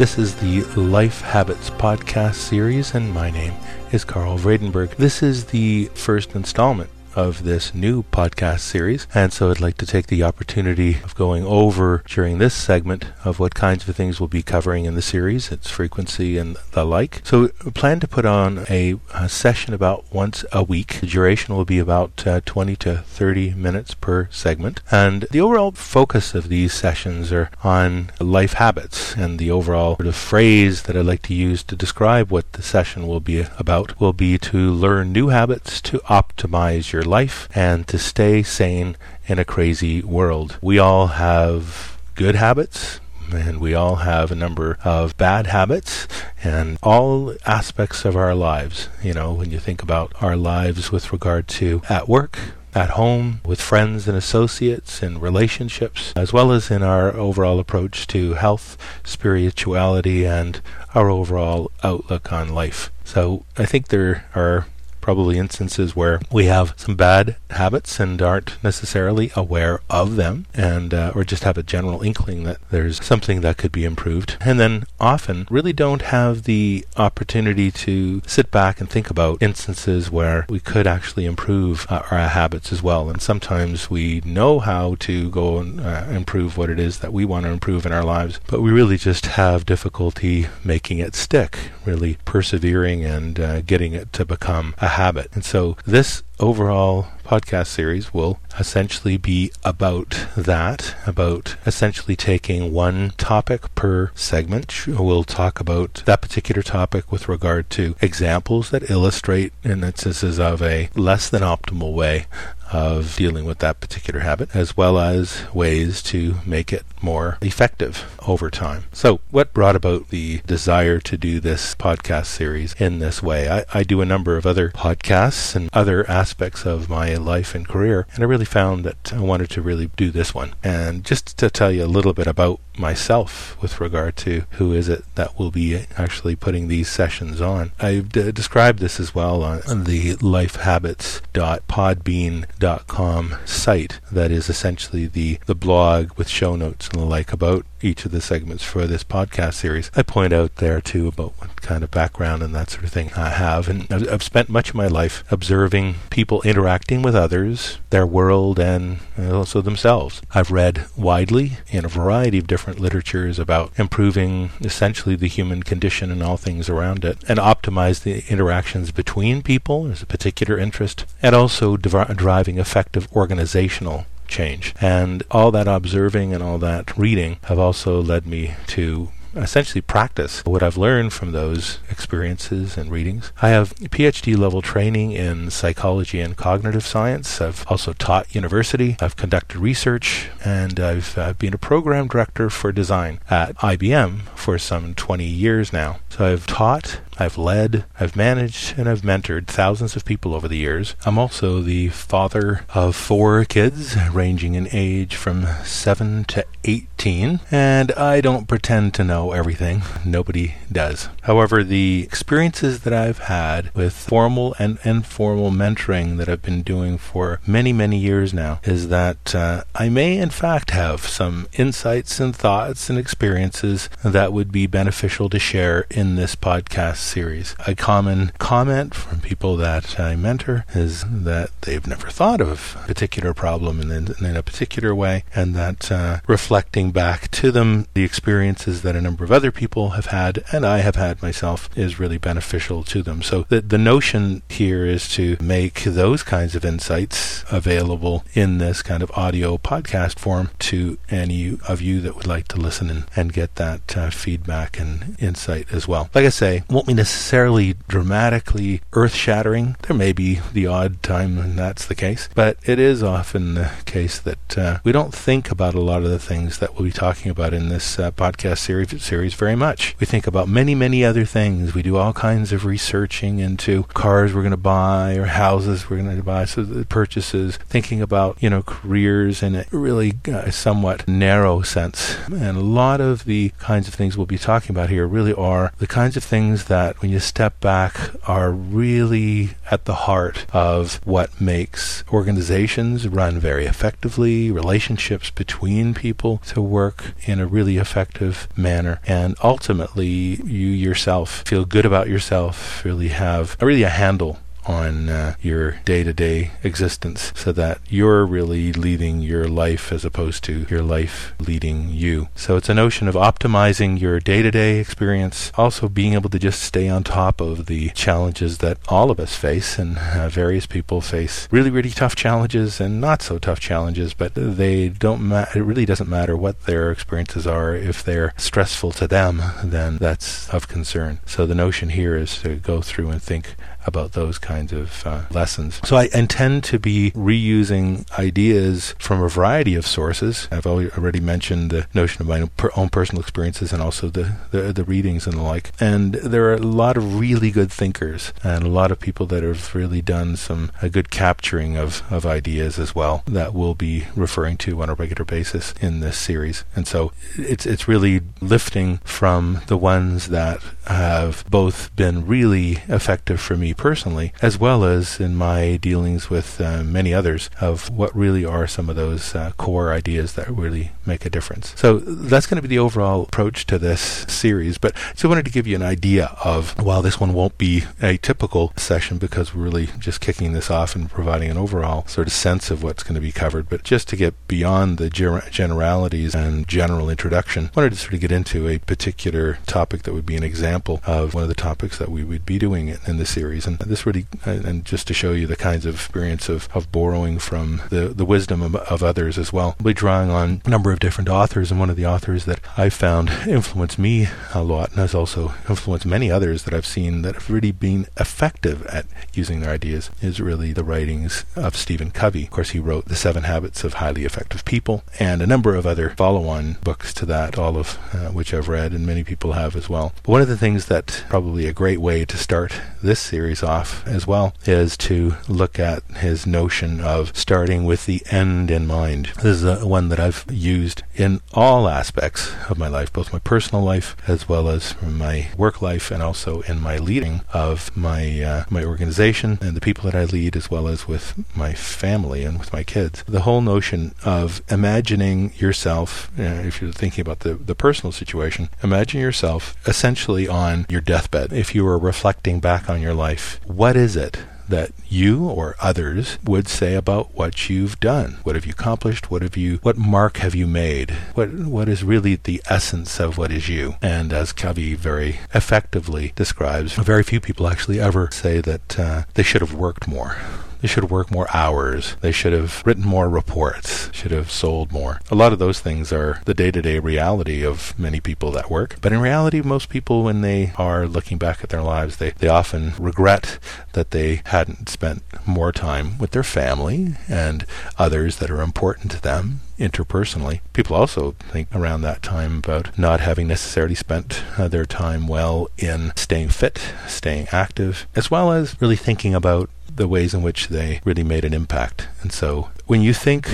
This is the Life Habits podcast series, and my name is Carl Vredenburg. This is the first installment of this new podcast series. And so I'd like to take the opportunity of going over during this segment of what kinds of things we'll be covering in the series, its frequency and the like. So plan to put on a, a session about once a week. The duration will be about uh, 20 to 30 minutes per segment. And the overall focus of these sessions are on life habits and the overall sort of phrase that I'd like to use to describe what the session will be about will be to learn new habits to optimize your your life and to stay sane in a crazy world. We all have good habits, and we all have a number of bad habits and all aspects of our lives. You know, when you think about our lives with regard to at work, at home, with friends and associates, in relationships, as well as in our overall approach to health, spirituality, and our overall outlook on life. So I think there are probably instances where we have some bad habits and aren't necessarily aware of them and uh, or just have a general inkling that there's something that could be improved and then often really don't have the opportunity to sit back and think about instances where we could actually improve uh, our habits as well and sometimes we know how to go and uh, improve what it is that we want to improve in our lives but we really just have difficulty making it stick really persevering and uh, getting it to become a habit. And so this overall podcast series will essentially be about that, about essentially taking one topic per segment. We'll talk about that particular topic with regard to examples that illustrate in instances of a less than optimal way of dealing with that particular habit, as well as ways to make it more effective over time. So, what brought about the desire to do this podcast series in this way? I, I do a number of other podcasts and other aspects of my life and career, and I really found that I wanted to really do this one. And just to tell you a little bit about myself with regard to who is it that will be actually putting these sessions on. I've described this as well on, on the lifehabits.podbean.com site that is essentially the, the blog with show notes and the like about each of the segments for this podcast series. I point out there too about what kind of background and that sort of thing I have. And I've, spent much of my life observing people interacting with others, their world, and also themselves. I've read widely in a variety of different literatures about improving essentially the human condition and all things around it, and optimize the interactions between people. There's a particular interest, and also driving effective organizational change. And all that observing and all that reading have also led me to essentially practice what I've learned from those experiences and readings. I have PhD level training in psychology and cognitive science. I've also taught university. I've conducted research and I've uh, been a program director for design at IBM for some 20 years now. So I've taught I've led, I've managed, and I've mentored thousands of people over the years. I'm also the father of four kids, ranging in age from 7 to 18, and I don't pretend to know everything. Nobody does. However, the experiences that I've had with formal and informal mentoring that I've been doing for many, many years now is that uh, I may, in fact, have some insights and thoughts and experiences that would be beneficial to share in this podcast series. A common comment from people that I mentor is that they've never thought of a particular problem in, in a particular way, and that uh, reflecting back to them the experiences that a number of other people have had and I have had myself is really beneficial to them. So the, the notion here is to make those kinds of insights available in this kind of audio podcast form to any of you that would like to listen and, and get that uh, feedback and insight as well. Like I say, won't necessarily dramatically earth shattering. There may be the odd time when that's the case, but it is often the case that uh, we don't think about a lot of the things that we'll be talking about in this uh, podcast series, series very much. We think about many, many other things. We do all kinds of researching into cars we're going to buy or houses we're going to buy, so the purchases, thinking about, you know, careers in a really uh, somewhat narrow sense. And a lot of the kinds of things we'll be talking about here really are the kinds of things that that when you step back are really at the heart of what makes organizations run very effectively, relationships between people to work in a really effective manner, and ultimately you yourself feel good about yourself, really have really a handle on uh, your day to day existence so that you're really leading your life as opposed to your life leading you. So it's a notion of optimizing your day to day experience, also being able to just stay on top of the challenges that all of us face, and uh, various people face really, really tough challenges and not so tough challenges, but they don't it really doesn't matter what their experiences are. If they're stressful to them, then that's of concern. So the notion here is to go through and think about those kinds of uh, lessons. So I intend to be reusing ideas from a variety of sources. I've already mentioned the notion of my own personal experiences and also the, the, the readings and the like. And there are a lot of really good thinkers and a lot of people that have really done some a good capturing of, of ideas as well that we'll be referring to on a regular basis in this series. And so it's it's really lifting from the ones that have both been really effective for me personally, as well as in my dealings with uh, many others, of what really are some of those uh, core ideas that really make a difference. So that's going to be the overall approach to this series. But so I wanted to give you an idea of while this one won't be a typical session because we're really just kicking this off and providing an overall sort of sense of what's going to be covered, but just to get beyond the ger- generalities and general introduction, I wanted to sort of get into a particular topic that would be an example of one of the topics that we would be doing in the series and this really, and just to show you the kinds of experience of, of borrowing from the, the wisdom of, of others as well. I'll be drawing on a number of different authors, and one of the authors that I've found influenced me a lot, and has also influenced many others that I've seen that have really been effective at using their ideas, is really the writings of Stephen Covey. Of course, he wrote The Seven Habits of Highly Effective People, and a number of other follow-on books to that, all of uh, which I've read, and many people have as well. But one of the things that probably a great way to start this series series off as well is to look at his notion of starting with the end in mind. This is a, one that I've used in all aspects of my life, both my personal life as well as my work life, and also in my leading of my uh, my organization and the people that I lead, as well as with my family and with my kids. The whole notion of imagining yourself, uh, if you're thinking about the the personal situation, imagine yourself essentially on your deathbed. If you were reflecting back on your life life, what is it that you or others would say about what you've done. What have you accomplished? What have you what mark have you made? What what is really the essence of what is you? And as Covey very effectively describes, very few people actually ever say that uh, they should have worked more. They should work more hours. They should have written more reports, should have sold more. A lot of those things are the day to day reality of many people that work. But in reality, most people, when they are looking back at their lives, they, they often regret that they hadn't spent more time with their family and others that are important to them interpersonally. People also think around that time about not having necessarily spent uh, their time well in staying fit, staying active, as well as really thinking about the ways in which they really made an impact. And so when you think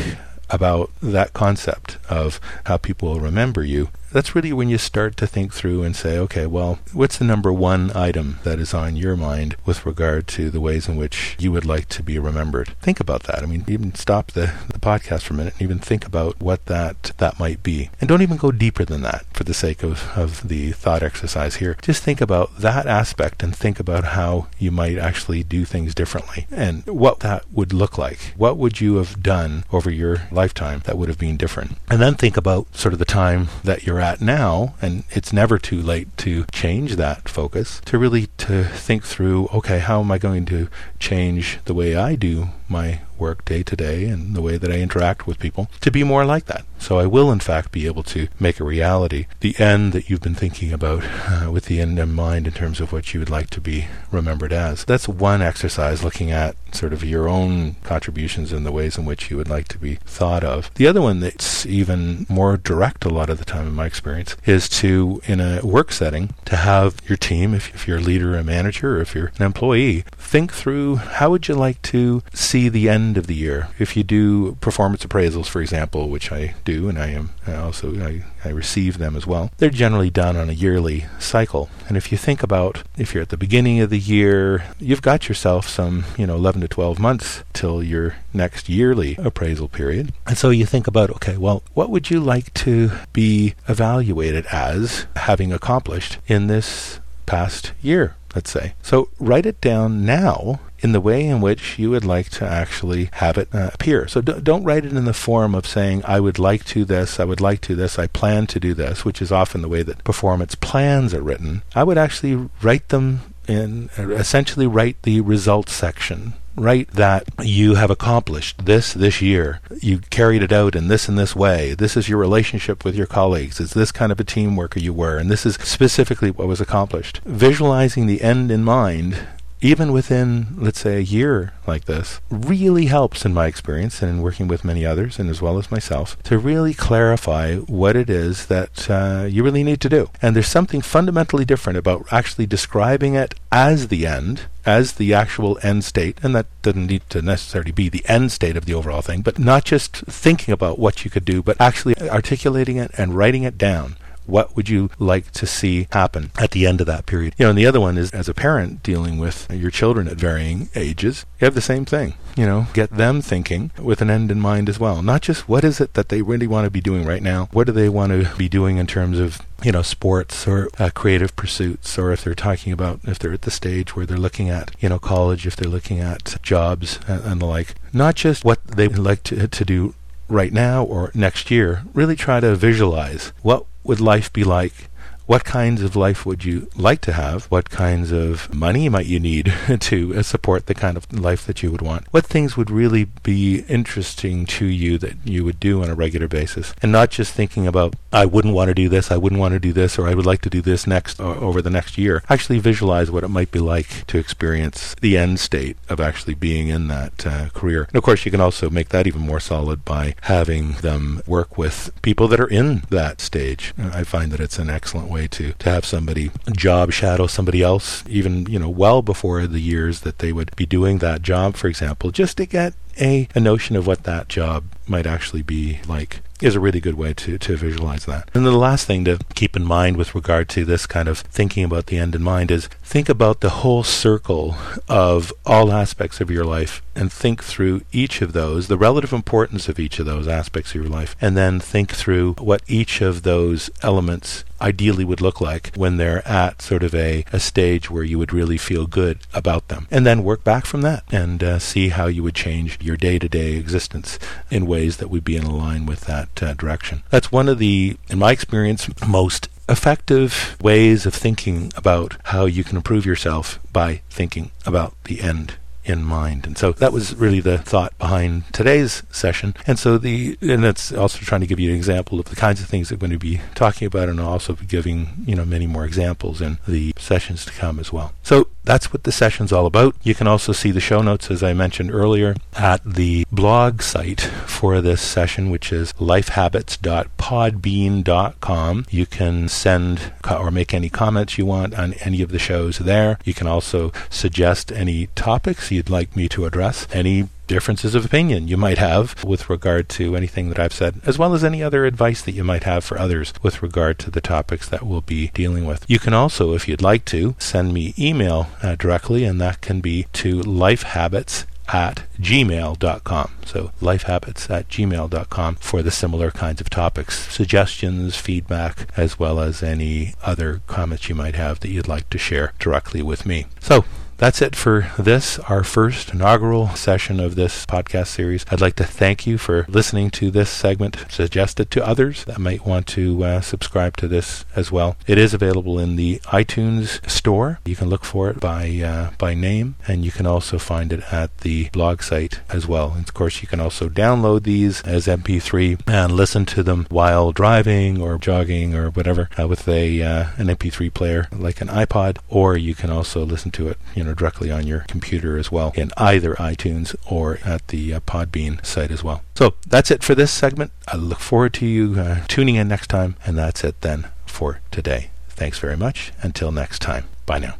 about that concept of how people will remember you, that's really when you start to think through and say, okay, well, what's the number one item that is on your mind with regard to the ways in which you would like to be remembered? Think about that. I mean, even stop the, the podcast for a minute and even think about what that that might be. And don't even go deeper than that for the sake of, of the thought exercise here. Just think about that aspect and think about how you might actually do things differently and what that would look like. What would you have done over your lifetime that would have been different? And then think about sort of the time that you're at at now and it's never too late to change that focus to really to think through okay how am i going to change the way i do my work day to day and the way that I interact with people to be more like that. So I will, in fact, be able to make a reality the end that you've been thinking about uh, with the end in mind in terms of what you would like to be remembered as. That's one exercise looking at sort of your own contributions and the ways in which you would like to be thought of. The other one that's even more direct a lot of the time in my experience is to, in a work setting, to have your team, if, if you're a leader, a manager, or if you're an employee, think through how would you like to see the end end of the year, if you do performance appraisals, for example, which I do, and I am I also I, I receive them as well, they're generally done on a yearly cycle. And if you think about if you're at the beginning of the year, you've got yourself some, you know, 11 to 12 months till your next yearly appraisal period. And so you think about, okay, well, what would you like to be evaluated as having accomplished in this past year? let's say. So write it down now in the way in which you would like to actually have it uh, appear. So d- don't write it in the form of saying, I would like to this, I would like to this, I plan to do this, which is often the way that performance plans are written. I would actually write them in, uh, essentially write the results section write that you have accomplished this this year. You carried it out in this and this way. This is your relationship with your colleagues. It's this kind of a team worker you were, and this is specifically what was accomplished. Visualizing the end in mind even within, let's say, a year like this, really helps in my experience and in working with many others, and as well as myself, to really clarify what it is that uh, you really need to do. And there's something fundamentally different about actually describing it as the end, as the actual end state, and that doesn't need to necessarily be the end state of the overall thing, but not just thinking about what you could do, but actually articulating it and writing it down what would you like to see happen at the end of that period? You know, and the other one is as a parent dealing with your children at varying ages, you have the same thing. You know, get them thinking with an end in mind as well. Not just what is it that they really want to be doing right now? What do they want to be doing in terms of you know, sports or uh, creative pursuits, or if they're talking about if they're at the stage where they're looking at, you know, college, if they're looking at jobs and, and the like. Not just what they would like to, to do right now or next year. Really try to visualize what would life be like what kinds of life would you like to have? What kinds of money might you need to uh, support the kind of life that you would want? What things would really be interesting to you that you would do on a regular basis? And not just thinking about, I wouldn't want to do this, I wouldn't want to do this, or I would like to do this next over the next year. Actually visualize what it might be like to experience the end state of actually being in that uh, career. And of course, you can also make that even more solid by having them work with people that are in that stage. I find that it's an excellent way way to, to have somebody job shadow somebody else, even, you know, well before the years that they would be doing that job, for example, just to get a, a notion of what that job might actually be like is a really good way to, to visualize that. And the last thing to keep in mind with regard to this kind of thinking about the end in mind is think about the whole circle of all aspects of your life and think through each of those, the relative importance of each of those aspects of your life, and then think through what each of those elements ideally would look like when they're at sort of a, a stage where you would really feel good about them. And then work back from that and uh, see how you would change your day to day existence in ways that would be in line with that uh, direction. That's one of the, in my experience, most effective ways of thinking about how you can improve yourself by thinking about the end in mind. And so that was really the thought behind today's session. And so the and that's also trying to give you an example of the kinds of things that we're going to be talking about and also be giving, you know, many more examples in the sessions to come as well. So that's what the session's all about. You can also see the show notes, as I mentioned earlier, at the blog site for this session, which is lifehabits.podbean.com. You can send or make any comments you want on any of the shows there. You can also suggest any topics you'd like me to address, any differences of opinion you might have with regard to anything that I've said, as well as any other advice that you might have for others with regard to the topics that we'll be dealing with. You can also, if you'd like to, send me email uh, directly, and that can be to lifehabits at gmail.com. So lifehabits at gmail.com for the similar kinds of topics, suggestions, feedback, as well as any other comments you might have that you'd like to share directly with me. So that's it for this, our first inaugural session of this podcast series. I'd like to thank you for listening to this segment, suggest it to others that might want to uh, subscribe to this as well. It is available in the iTunes store. You can look for it by uh, by name, and you can also find it at the blog site as well. And of course, you can also download these as MP3 and listen to them while driving or jogging or whatever uh, with a uh, an MP3 player like an iPod, or you can also listen to it, you directly on your computer as well in either iTunes or at the uh, Podbean site as well. So that's it for this segment. I look forward to you uh, tuning in next time, and that's it then for today. Thanks very much. Until next time. Bye now.